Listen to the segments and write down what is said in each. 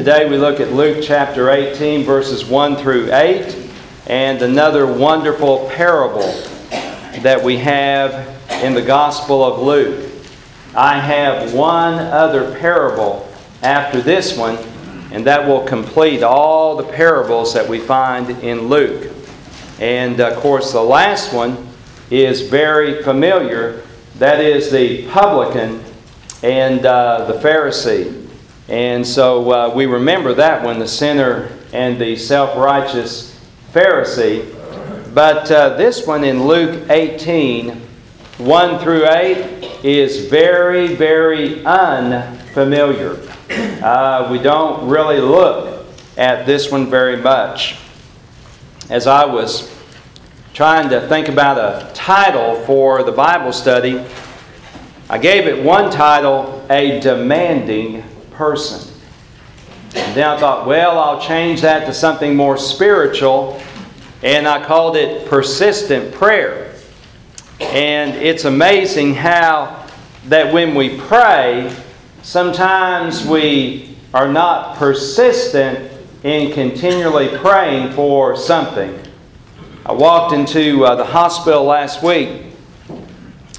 Today we look at Luke chapter 18, verses 1 through 8, and another wonderful parable that we have in the Gospel of Luke. I have one other parable after this one, and that will complete all the parables that we find in Luke. And of course, the last one is very familiar. That is the publican and uh, the Pharisee. And so uh, we remember that one, the sinner and the self righteous Pharisee. But uh, this one in Luke 18, 1 through 8, is very, very unfamiliar. Uh, we don't really look at this one very much. As I was trying to think about a title for the Bible study, I gave it one title, A Demanding Person. And then I thought, well, I'll change that to something more spiritual, and I called it Persistent Prayer. And it's amazing how that when we pray, sometimes we are not persistent in continually praying for something. I walked into uh, the hospital last week,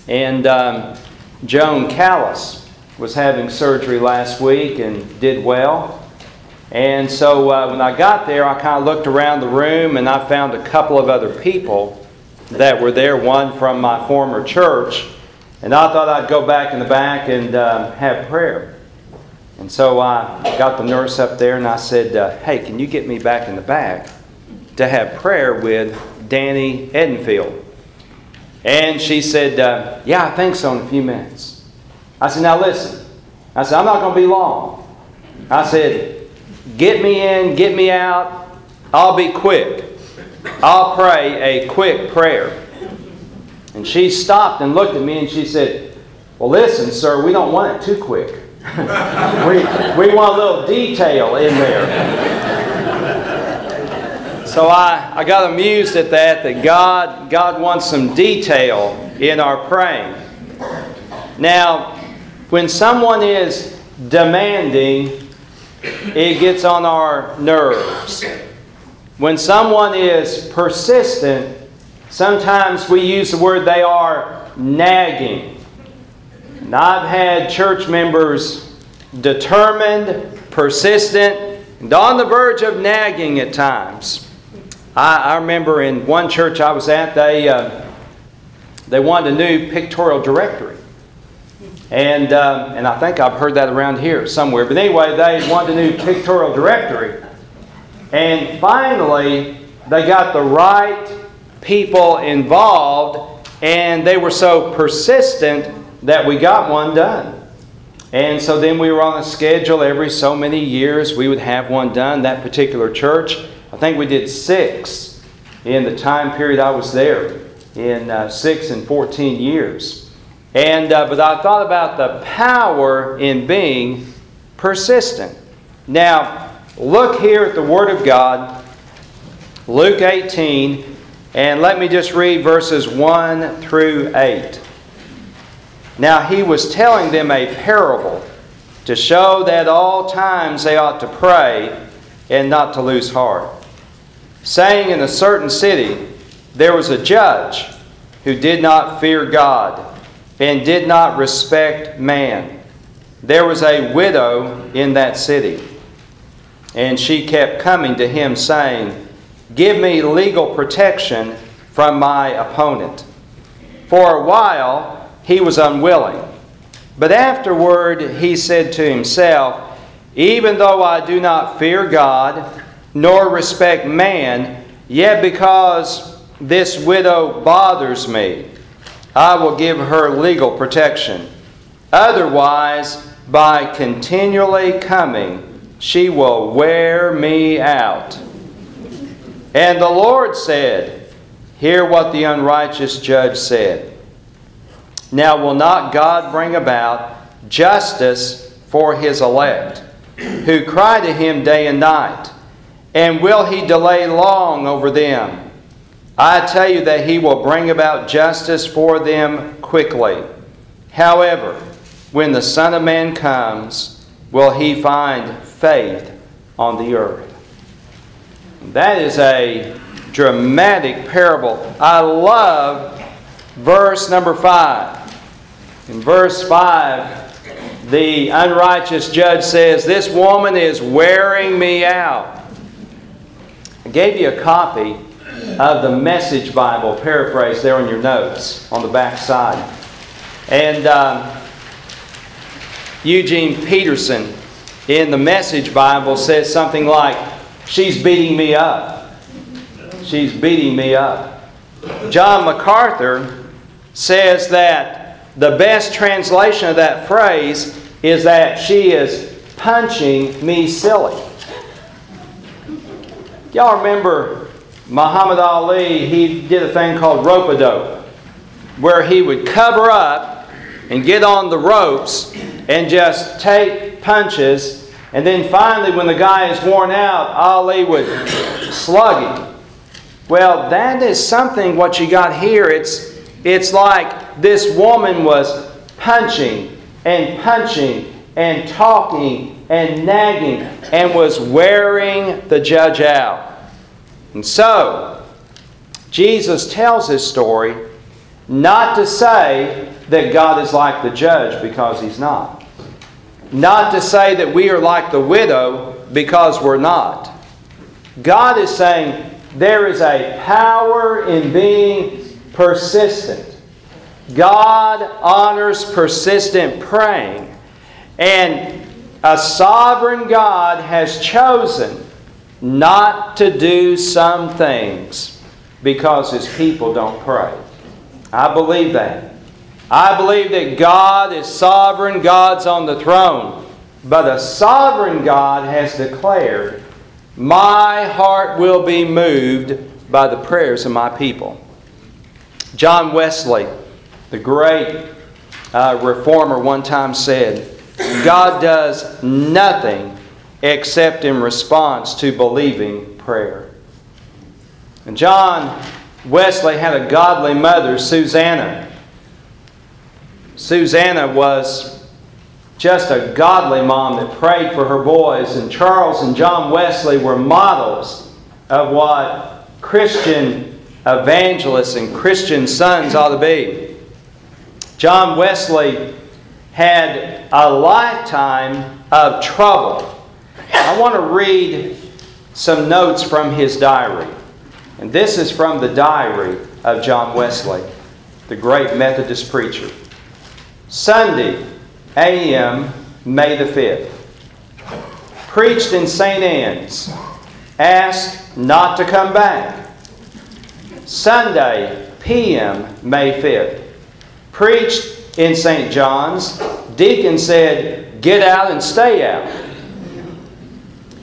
and um, Joan Callis was having surgery last week and did well. And so uh, when I got there, I kind of looked around the room and I found a couple of other people that were there, one from my former church. And I thought I'd go back in the back and uh, have prayer. And so I got the nurse up there and I said, uh, Hey, can you get me back in the back to have prayer with Danny Edenfield? And she said, uh, Yeah, I think so in a few minutes. I said, Now listen. I said, I'm not going to be long. I said, Get me in, get me out. I'll be quick. I'll pray a quick prayer. And she stopped and looked at me and she said, Well, listen, sir, we don't want it too quick. we, we want a little detail in there. So I, I got amused at that, that God, God wants some detail in our praying. Now, when someone is demanding, it gets on our nerves. When someone is persistent, sometimes we use the word they are nagging. And I've had church members determined, persistent, and on the verge of nagging at times. I, I remember in one church I was at, they, uh, they wanted a new pictorial directory. And, um, and I think I've heard that around here somewhere. But anyway, they wanted a new pictorial directory. And finally, they got the right people involved, and they were so persistent that we got one done. And so then we were on a schedule every so many years, we would have one done. That particular church I think we did six in the time period I was there, in uh, six and 14 years. And, uh, but I thought about the power in being persistent. Now, look here at the Word of God, Luke 18, and let me just read verses 1 through 8. Now, he was telling them a parable to show that all times they ought to pray and not to lose heart saying, In a certain city there was a judge who did not fear God and did not respect man. There was a widow in that city, and she kept coming to him, saying, Give me legal protection from my opponent. For a while he was unwilling, but afterward he said to himself, Even though I do not fear God, nor respect man, yet because this widow bothers me, I will give her legal protection. Otherwise, by continually coming, she will wear me out. And the Lord said, Hear what the unrighteous judge said. Now, will not God bring about justice for his elect, who cry to him day and night? And will he delay long over them? I tell you that he will bring about justice for them quickly. However, when the Son of Man comes, will he find faith on the earth. That is a dramatic parable. I love verse number 5. In verse 5, the unrighteous judge says, This woman is wearing me out. I gave you a copy of the Message Bible, paraphrase there on your notes on the back side. And um, Eugene Peterson in the Message Bible says something like, She's beating me up. She's beating me up. John MacArthur says that the best translation of that phrase is that she is punching me silly. Y'all remember Muhammad Ali? He did a thing called rope a dope, where he would cover up and get on the ropes and just take punches. And then finally, when the guy is worn out, Ali would slug him. Well, that is something what you got here. It's, it's like this woman was punching and punching and talking and nagging and was wearing the judge out. And so, Jesus tells his story not to say that God is like the judge because he's not. Not to say that we are like the widow because we're not. God is saying there is a power in being persistent. God honors persistent praying. And a sovereign God has chosen not to do some things because his people don't pray. I believe that. I believe that God is sovereign, God's on the throne. But a sovereign God has declared, My heart will be moved by the prayers of my people. John Wesley, the great uh, reformer, one time said, God does nothing except in response to believing prayer. And John Wesley had a godly mother, Susanna. Susanna was just a godly mom that prayed for her boys, and Charles and John Wesley were models of what Christian evangelists and Christian sons ought to be. John Wesley had a lifetime of trouble. I want to read some notes from his diary. And this is from the diary of John Wesley, the great Methodist preacher. Sunday, a.m., May the 5th. Preached in St. Anne's. Asked not to come back. Sunday, p.m., May 5th. Preached in St. John's. Deacon said, Get out and stay out.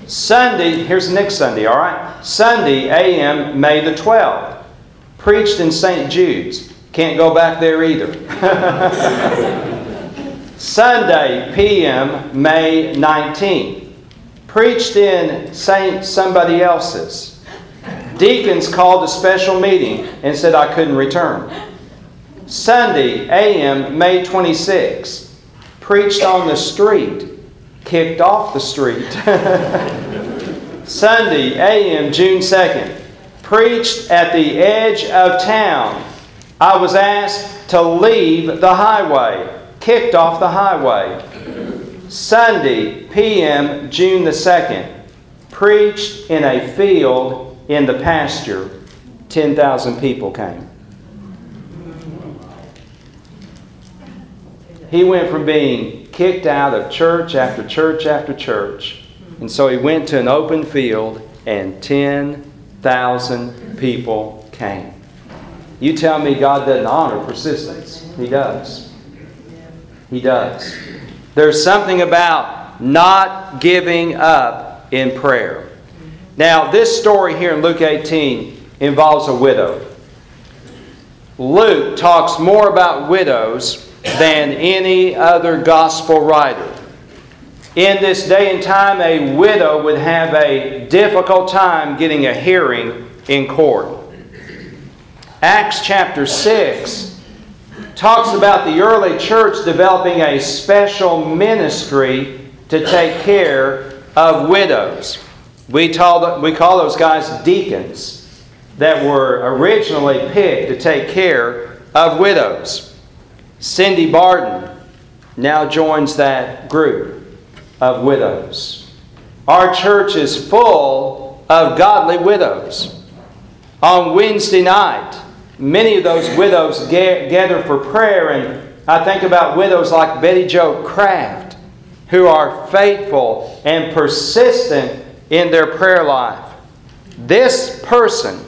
Sunday, here's next Sunday, all right? Sunday, a.m., May the 12th. Preached in St. Jude's. Can't go back there either. Sunday, p.m., May 19th. Preached in St. Somebody Else's. Deacons called a special meeting and said I couldn't return. Sunday, a.m., May 26th. Preached on the street. Kicked off the street. Sunday, a.m., June 2nd. Preached at the edge of town. I was asked to leave the highway kicked off the highway. Sunday, p.m., June the 2nd, preached in a field in the pasture. 10,000 people came. He went from being kicked out of church after church after church. And so he went to an open field, and 10,000 people came. You tell me God doesn't honor persistence. He does. He does. There's something about not giving up in prayer. Now, this story here in Luke 18 involves a widow. Luke talks more about widows than any other gospel writer. In this day and time, a widow would have a difficult time getting a hearing in court. Acts chapter 6 talks about the early church developing a special ministry to take care of widows. We, call, we call those guys deacons that were originally picked to take care of widows. Cindy Barton now joins that group of widows. Our church is full of godly widows. On Wednesday night, many of those widows gather for prayer, and I think about widows like Betty Jo Kraft, who are faithful and persistent in their prayer life. This person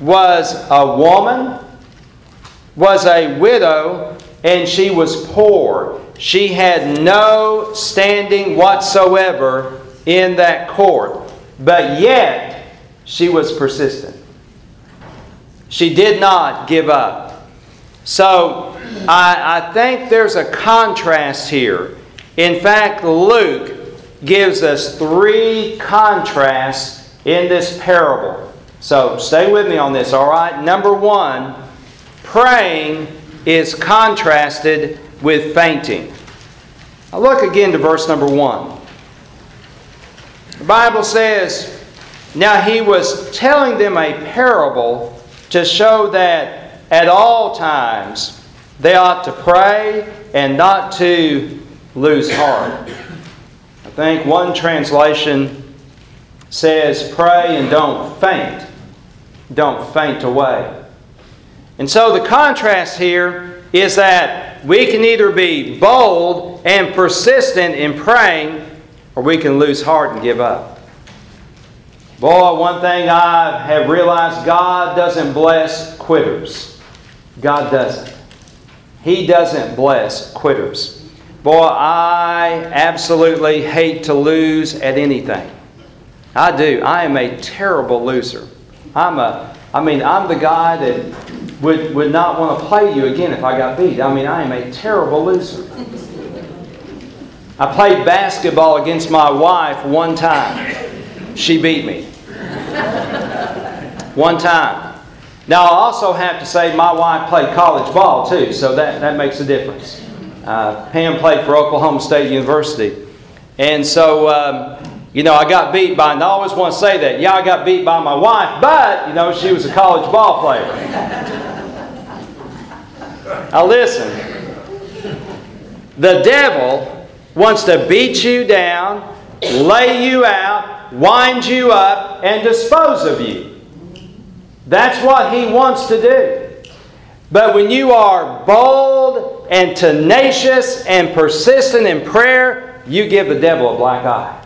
was a woman, was a widow, and she was poor. She had no standing whatsoever in that court, but yet she was persistent. She did not give up. So I, I think there's a contrast here. In fact, Luke gives us three contrasts in this parable. So stay with me on this, all right? Number one, praying is contrasted with fainting. Now look again to verse number one. The Bible says, Now he was telling them a parable to show that at all times they ought to pray and not to lose heart. I think one translation says, Pray and don't faint. Don't faint away. And so the contrast here is that we can either be bold and persistent in praying, or we can lose heart and give up. Boy, one thing I have realized God doesn't bless quitters. God doesn't. He doesn't bless quitters. Boy, I absolutely hate to lose at anything. I do. I am a terrible loser. I'm a I mean, I'm the guy that would, would not want to play you again if I got beat. I mean, I am a terrible loser. I played basketball against my wife one time. She beat me. One time. Now, I also have to say my wife played college ball too, so that, that makes a difference. Uh, Pam played for Oklahoma State University. And so, um, you know, I got beat by, and I always want to say that, yeah, I got beat by my wife, but, you know, she was a college ball player. Now, listen. The devil wants to beat you down, lay you out, wind you up, and dispose of you. That's what he wants to do. But when you are bold and tenacious and persistent in prayer, you give the devil a black eye.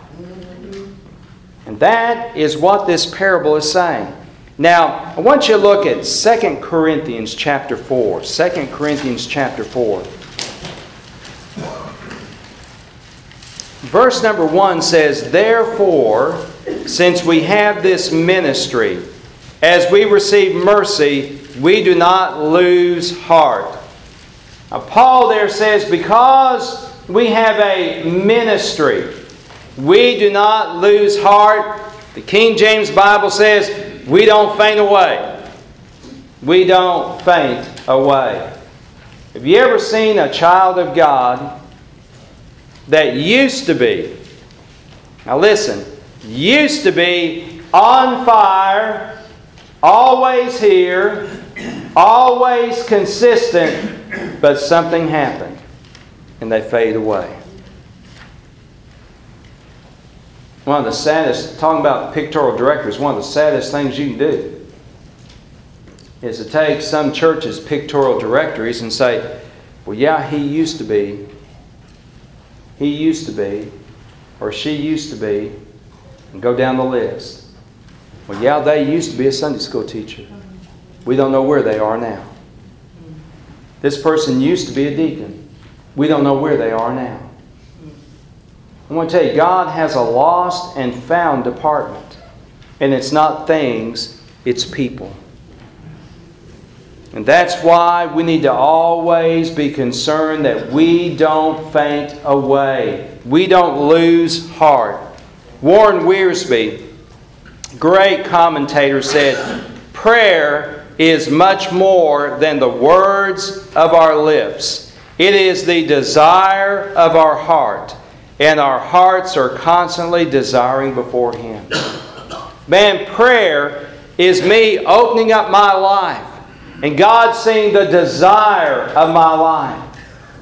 And that is what this parable is saying. Now, I want you to look at 2 Corinthians chapter 4. 2 Corinthians chapter 4. Verse number 1 says, Therefore, since we have this ministry, as we receive mercy, we do not lose heart. Now, Paul there says, Because we have a ministry, we do not lose heart. The King James Bible says, We don't faint away. We don't faint away. Have you ever seen a child of God that used to be, now listen, used to be on fire, always here, always consistent, but something happened and they fade away. One of the saddest, talking about pictorial directors, one of the saddest things you can do is to take some church's pictorial directories and say, well, yeah, he used to be, he used to be, or she used to be, and go down the list. Well, yeah, they used to be a Sunday school teacher. We don't know where they are now. This person used to be a deacon. We don't know where they are now. I want to tell you, God has a lost and found department. And it's not things, it's people. And that's why we need to always be concerned that we don't faint away. We don't lose heart. Warren Wiersbe, great commentator, said, Prayer is much more than the words of our lips. It is the desire of our heart. And our hearts are constantly desiring before Him. Man, prayer is me opening up my life and God seeing the desire of my life.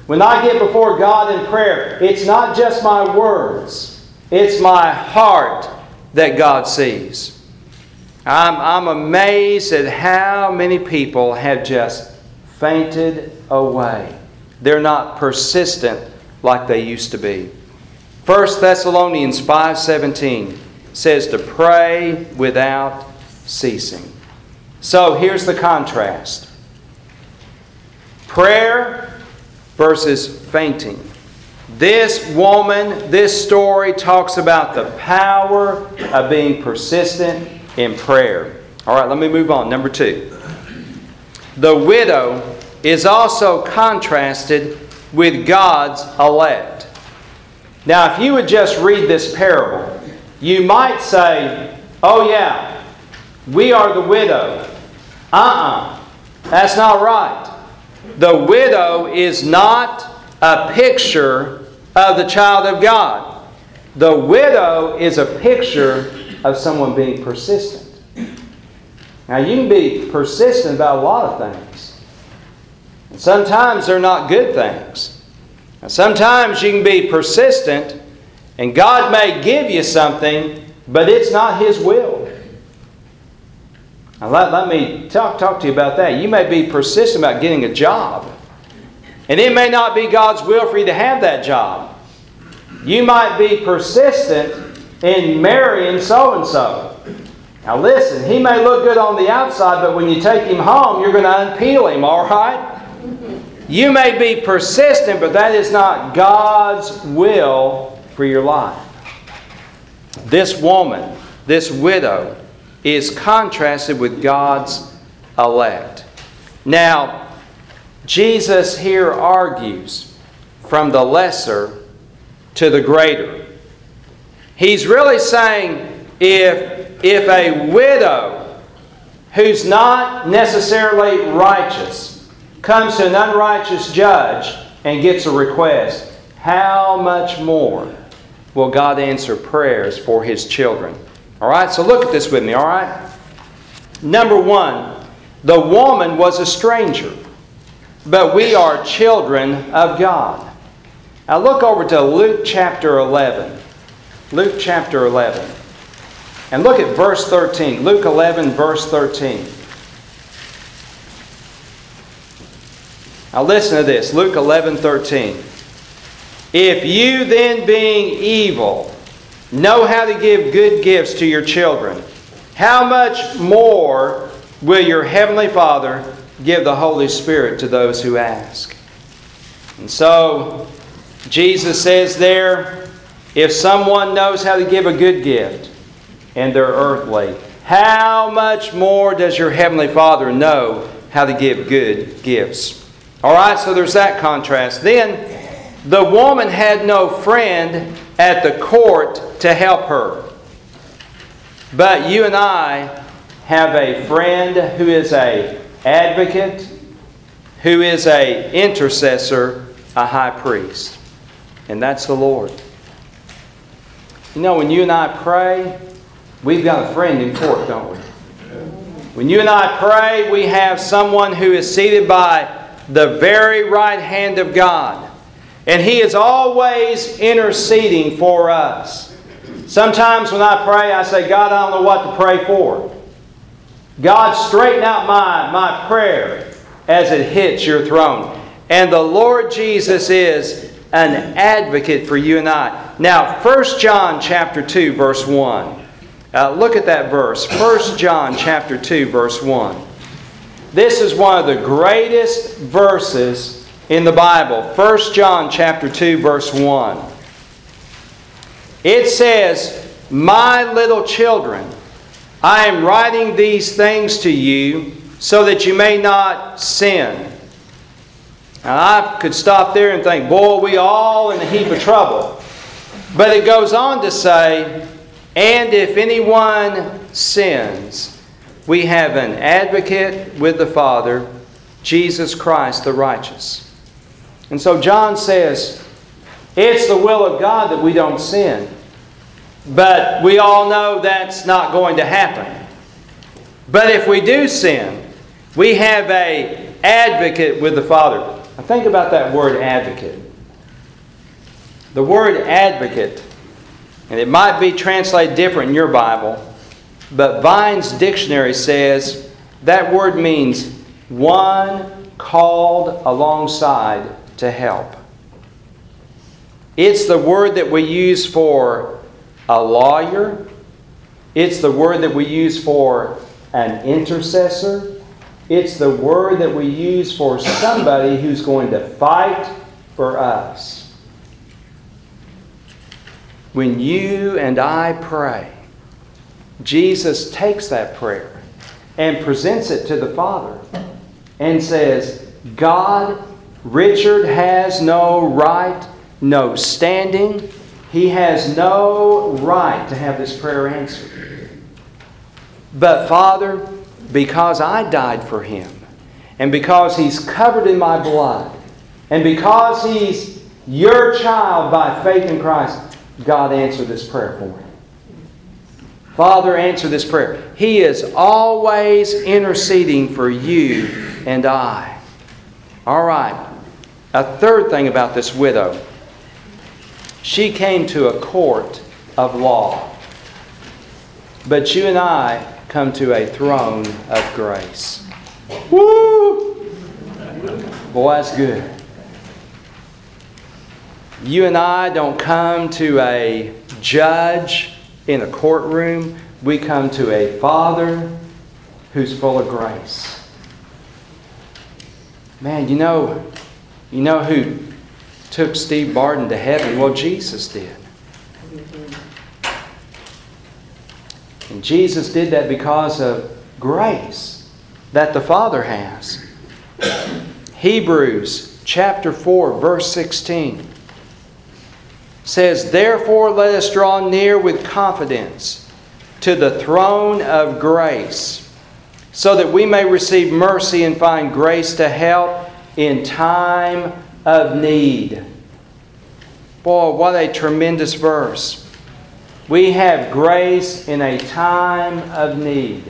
When I get before God in prayer, it's not just my words, it's my heart that God sees. I'm, I'm amazed at how many people have just fainted away. They're not persistent like they used to be. 1 Thessalonians 5:17 says to pray without ceasing. So here's the contrast. Prayer versus fainting. This woman, this story talks about the power of being persistent in prayer. All right, let me move on. Number two. The widow is also contrasted with God's elect. Now, if you would just read this parable, you might say, oh, yeah, we are the widow. Uh uh-uh, uh, that's not right. The widow is not a picture of the child of God. The widow is a picture of someone being persistent. Now, you can be persistent about a lot of things. And sometimes they're not good things. Now, sometimes you can be persistent, and God may give you something, but it's not His will. Now, let, let me talk, talk to you about that. You may be persistent about getting a job, and it may not be God's will for you to have that job. You might be persistent in marrying so and so. Now, listen, he may look good on the outside, but when you take him home, you're going to unpeel him, all right? You may be persistent, but that is not God's will for your life. This woman, this widow, is contrasted with God's elect. Now, Jesus here argues from the lesser to the greater. He's really saying if if a widow who's not necessarily righteous comes to an unrighteous judge and gets a request, how much more will God answer prayers for his children? All right, so look at this with me, all right? Number one, the woman was a stranger, but we are children of God. Now look over to Luke chapter 11. Luke chapter 11. And look at verse 13. Luke 11, verse 13. Now listen to this Luke 11, 13. If you then, being evil, know how to give good gifts to your children, how much more will your Heavenly Father give the Holy Spirit to those who ask? And so, Jesus says there, if someone knows how to give a good gift, and they're earthly. How much more does your Heavenly Father know how to give good gifts? All right, so there's that contrast. Then, the woman had no friend at the court to help her. But you and I have a friend who is a advocate, who is a intercessor, a high priest. And that's the Lord. You know, when you and I pray, We've got a friend in court, don't we? When you and I pray, we have someone who is seated by the very right hand of God. And He is always interceding for us. Sometimes when I pray, I say, God, I don't know what to pray for. God, straighten out my, my prayer as it hits your throne. And the Lord Jesus is an advocate for you and I. Now, 1 John chapter 2, verse 1. Uh, look at that verse, 1 John chapter 2, verse 1. This is one of the greatest verses in the Bible. 1 John chapter 2, verse 1. It says, My little children, I am writing these things to you so that you may not sin. Now, I could stop there and think, boy, we all in a heap of trouble. But it goes on to say, and if anyone sins, we have an advocate with the Father, Jesus Christ the righteous. And so John says, It's the will of God that we don't sin. But we all know that's not going to happen. But if we do sin, we have a advocate with the Father. Now think about that word advocate. The word advocate, and it might be translated different in your Bible, but Vine's dictionary says that word means one called alongside to help. It's the word that we use for a lawyer. It's the word that we use for an intercessor. It's the word that we use for somebody who's going to fight for us. When you and I pray, Jesus takes that prayer and presents it to the Father and says, God, Richard has no right, no standing. He has no right to have this prayer answered. But Father, because I died for him, and because he's covered in my blood, and because he's your child by faith in Christ, God answer this prayer for me. Father, answer this prayer. He is always interceding for you and I. All right. A third thing about this widow she came to a court of law. But you and I come to a throne of grace. Woo! Boy, that's good. You and I don't come to a judge in a courtroom. We come to a Father who's full of grace. Man, you know, you know who took Steve Barton to heaven? Well, Jesus did. And Jesus did that because of grace that the Father has. Hebrews chapter 4, verse 16 says, Therefore let us draw near with confidence to the throne of grace, so that we may receive mercy and find grace to help in time of need. Boy, what a tremendous verse. We have grace in a time of need.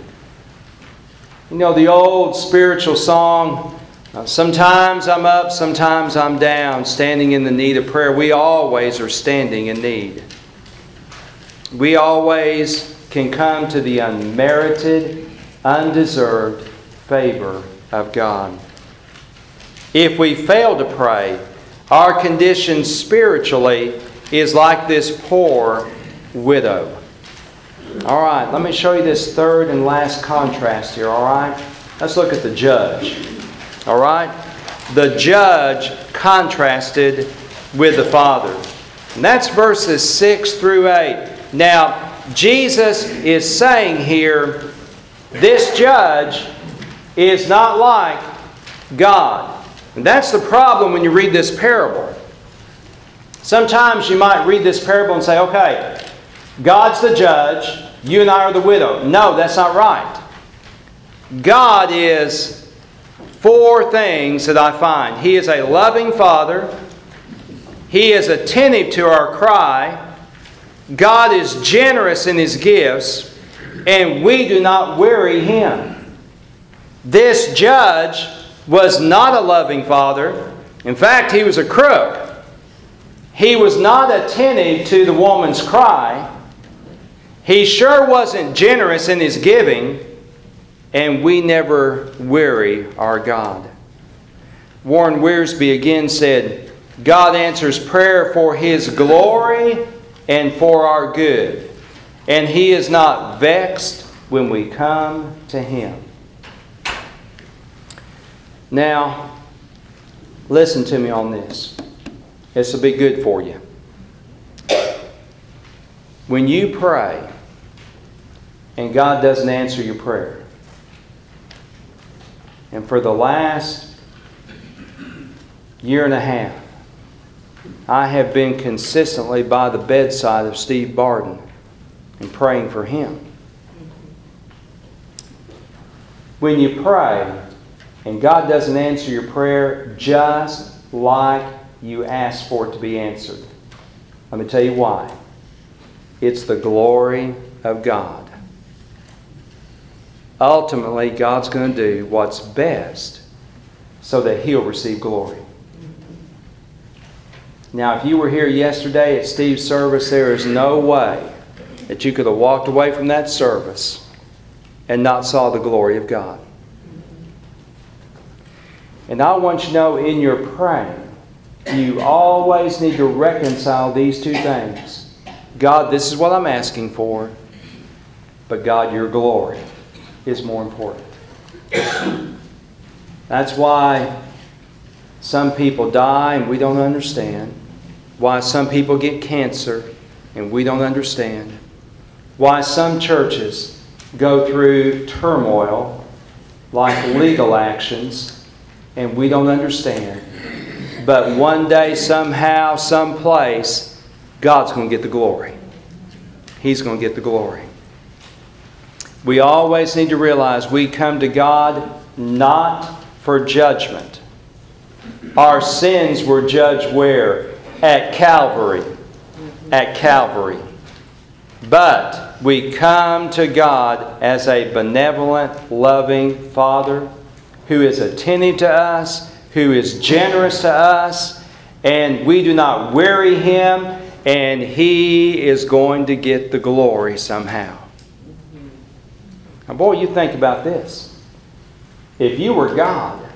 You know, the old spiritual song, uh, sometimes I'm up, sometimes I'm down, standing in the need of prayer. We always are standing in need. We always can come to the unmerited, undeserved favor of God. If we fail to pray, our condition spiritually is like this poor widow. All right, let me show you this third and last contrast here, all right? Let's look at the judge. All right? The judge contrasted with the Father. And that's verses 6 through 8. Now, Jesus is saying here, this judge is not like God. And that's the problem when you read this parable. Sometimes you might read this parable and say, okay, God's the judge, you and I are the widow. No, that's not right. God is four things that I find. He is a loving Father, He is attentive to our cry, God is generous in His gifts, and we do not weary Him. This judge was not a loving Father. In fact, he was a crook. He was not attentive to the woman's cry. He sure wasn't generous in his giving and we never weary our God. Warren Wiersbe again said, God answers prayer for His glory and for our good, and He is not vexed when we come to Him. Now, listen to me on this. This will be good for you. When you pray and God doesn't answer your prayer, and for the last year and a half, I have been consistently by the bedside of Steve Barton and praying for him. When you pray and God doesn't answer your prayer just like you asked for it to be answered, Let me tell you why. It's the glory of God. Ultimately, God's going to do what's best so that He'll receive glory. Now, if you were here yesterday at Steve's service, there is no way that you could have walked away from that service and not saw the glory of God. And I want you to know in your praying, you always need to reconcile these two things. God, this is what I'm asking for, but God, your glory is more important. That's why some people die and we don't understand. Why some people get cancer and we don't understand. Why some churches go through turmoil like legal actions and we don't understand. But one day, somehow, someplace, God's going to get the glory. He's going to get the glory. We always need to realize we come to God not for judgment. Our sins were judged where? At Calvary. At Calvary. But we come to God as a benevolent, loving Father who is attentive to us, who is generous to us, and we do not weary Him, and He is going to get the glory somehow. Now, boy, you think about this. If you were God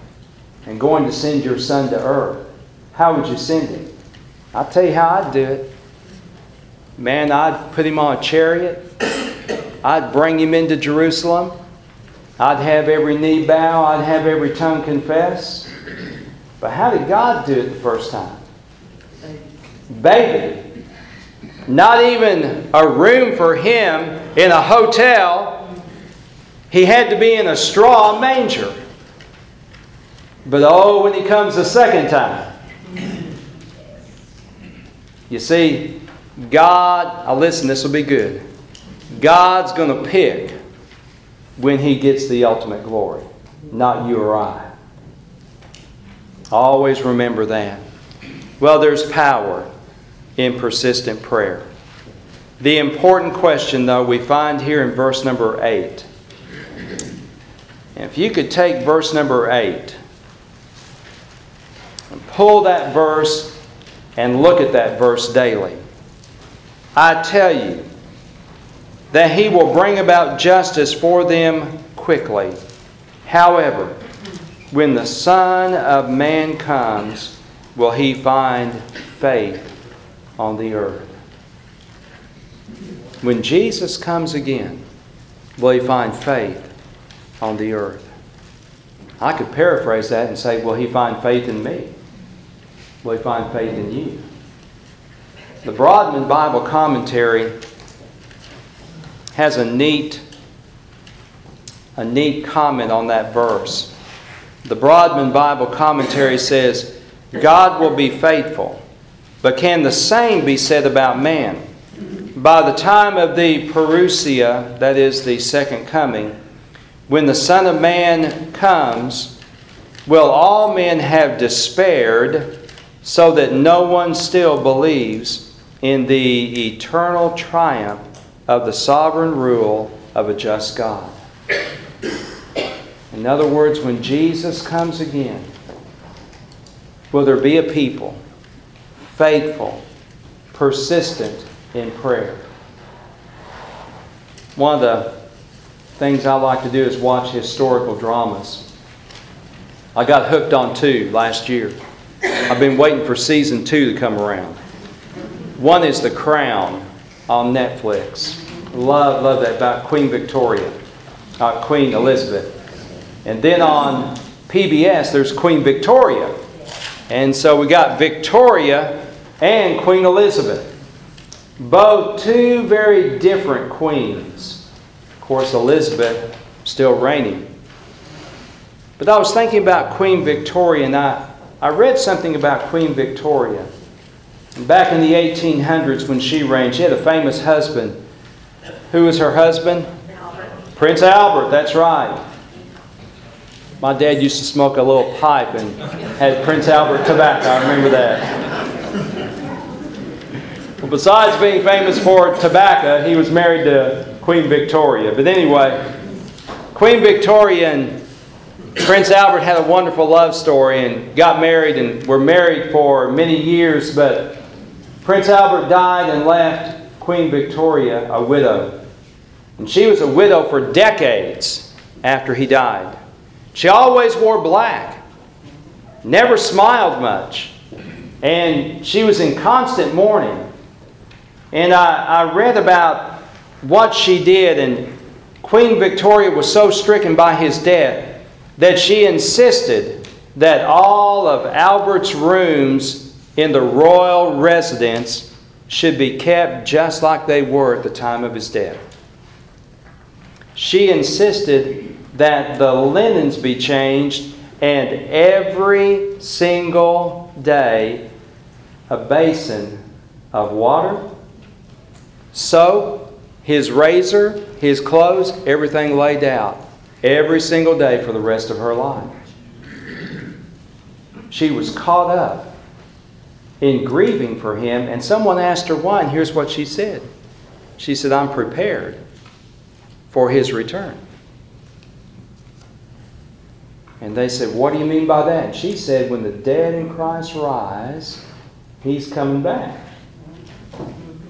and going to send your Son to earth, how would you send him? I'll tell you how I'd do it. Man, I'd put him on a chariot. I'd bring him into Jerusalem. I'd have every knee bow. I'd have every tongue confess. But how did God do it the first time? Baby. Not even a room for him in a hotel. He had to be in a straw manger. But oh, when he comes the second time. You see, God, now listen, this will be good. God's going to pick when He gets the ultimate glory, not you or I. Always remember that. Well, there's power in persistent prayer. The important question, though, we find here in verse number 8. If you could take verse number 8 and pull that verse and look at that verse daily. I tell you that he will bring about justice for them quickly. However, when the Son of Man comes, will he find faith on the earth? When Jesus comes again, will he find faith on the earth? I could paraphrase that and say, Will he find faith in me? Will he find faith in you? The Broadman Bible Commentary has a neat, a neat comment on that verse. The Broadman Bible Commentary says, God will be faithful, but can the same be said about man? By the time of the parousia, that is the second coming, when the Son of Man comes, will all men have despaired so that no one still believes in the eternal triumph of the sovereign rule of a just God. In other words, when Jesus comes again, will there be a people faithful, persistent in prayer? One of the things I like to do is watch historical dramas. I got hooked on two last year. I've been waiting for season two to come around. One is The Crown on Netflix. Love, love that about Queen Victoria, uh, Queen Elizabeth. And then on PBS, there's Queen Victoria. And so we got Victoria and Queen Elizabeth. Both two very different queens. Course, Elizabeth still reigning. But I was thinking about Queen Victoria, and I, I read something about Queen Victoria. Back in the 1800s when she reigned, she had a famous husband. Who was her husband? Albert. Prince Albert, that's right. My dad used to smoke a little pipe and had Prince Albert tobacco. I remember that. Well, Besides being famous for tobacco, he was married to Queen Victoria. But anyway, Queen Victoria and Prince Albert had a wonderful love story and got married and were married for many years, but Prince Albert died and left Queen Victoria a widow. And she was a widow for decades after he died. She always wore black, never smiled much, and she was in constant mourning. And I, I read about what she did, and Queen Victoria was so stricken by his death that she insisted that all of Albert's rooms in the royal residence should be kept just like they were at the time of his death. She insisted that the linens be changed and every single day a basin of water, soap, his razor, his clothes, everything laid out every single day for the rest of her life. She was caught up in grieving for him, and someone asked her why, and here's what she said. She said, I'm prepared for his return. And they said, What do you mean by that? And she said, When the dead in Christ rise, he's coming back.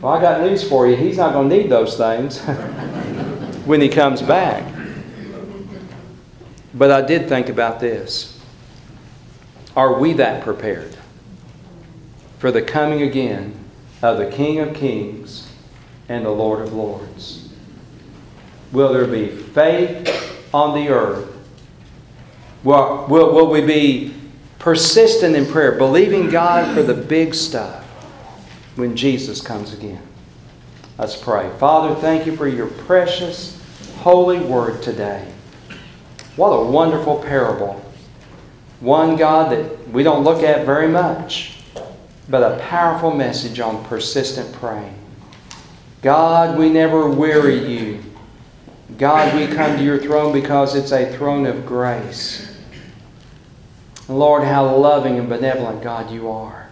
Well, I got news for you. He's not going to need those things when he comes back. But I did think about this. Are we that prepared for the coming again of the King of Kings and the Lord of Lords? Will there be faith on the earth? Will, will, will we be persistent in prayer, believing God for the big stuff when Jesus comes again? Let's pray. Father, thank you for your precious, holy word today. What a wonderful parable. One God that we don't look at very much, but a powerful message on persistent praying. God, we never weary you. God, we come to your throne because it's a throne of grace. Lord, how loving and benevolent God you are.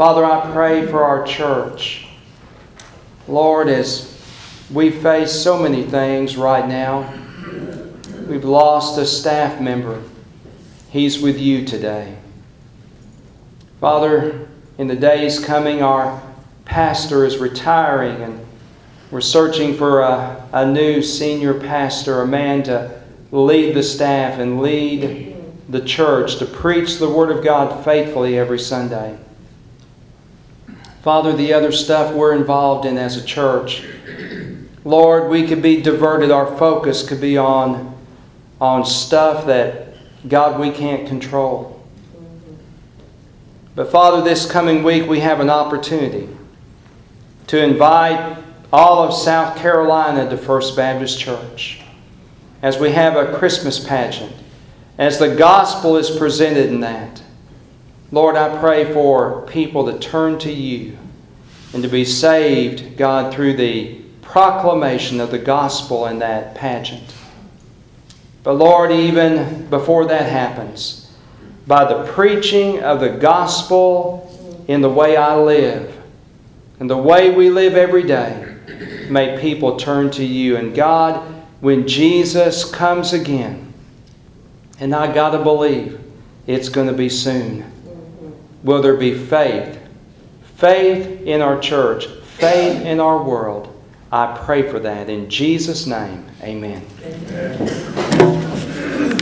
Father, I pray for our church. Lord, as we face so many things right now, We've lost a staff member. He's with you today. Father, in the days coming, our pastor is retiring and we're searching for a, a new senior pastor, a man to lead the staff and lead the church, to preach the Word of God faithfully every Sunday. Father, the other stuff we're involved in as a church, Lord, we could be diverted. Our focus could be on on stuff that, God, we can't control. But Father, this coming week we have an opportunity to invite all of South Carolina to First Baptist Church as we have a Christmas pageant, as the gospel is presented in that. Lord, I pray for people to turn to you and to be saved, God, through the proclamation of the gospel in that pageant. But Lord, even before that happens, by the preaching of the gospel in the way I live, and the way we live every day, may people turn to you. And God, when Jesus comes again, and I got to believe it's going to be soon, will there be faith? Faith in our church, faith in our world. I pray for that. In Jesus' name, amen. amen.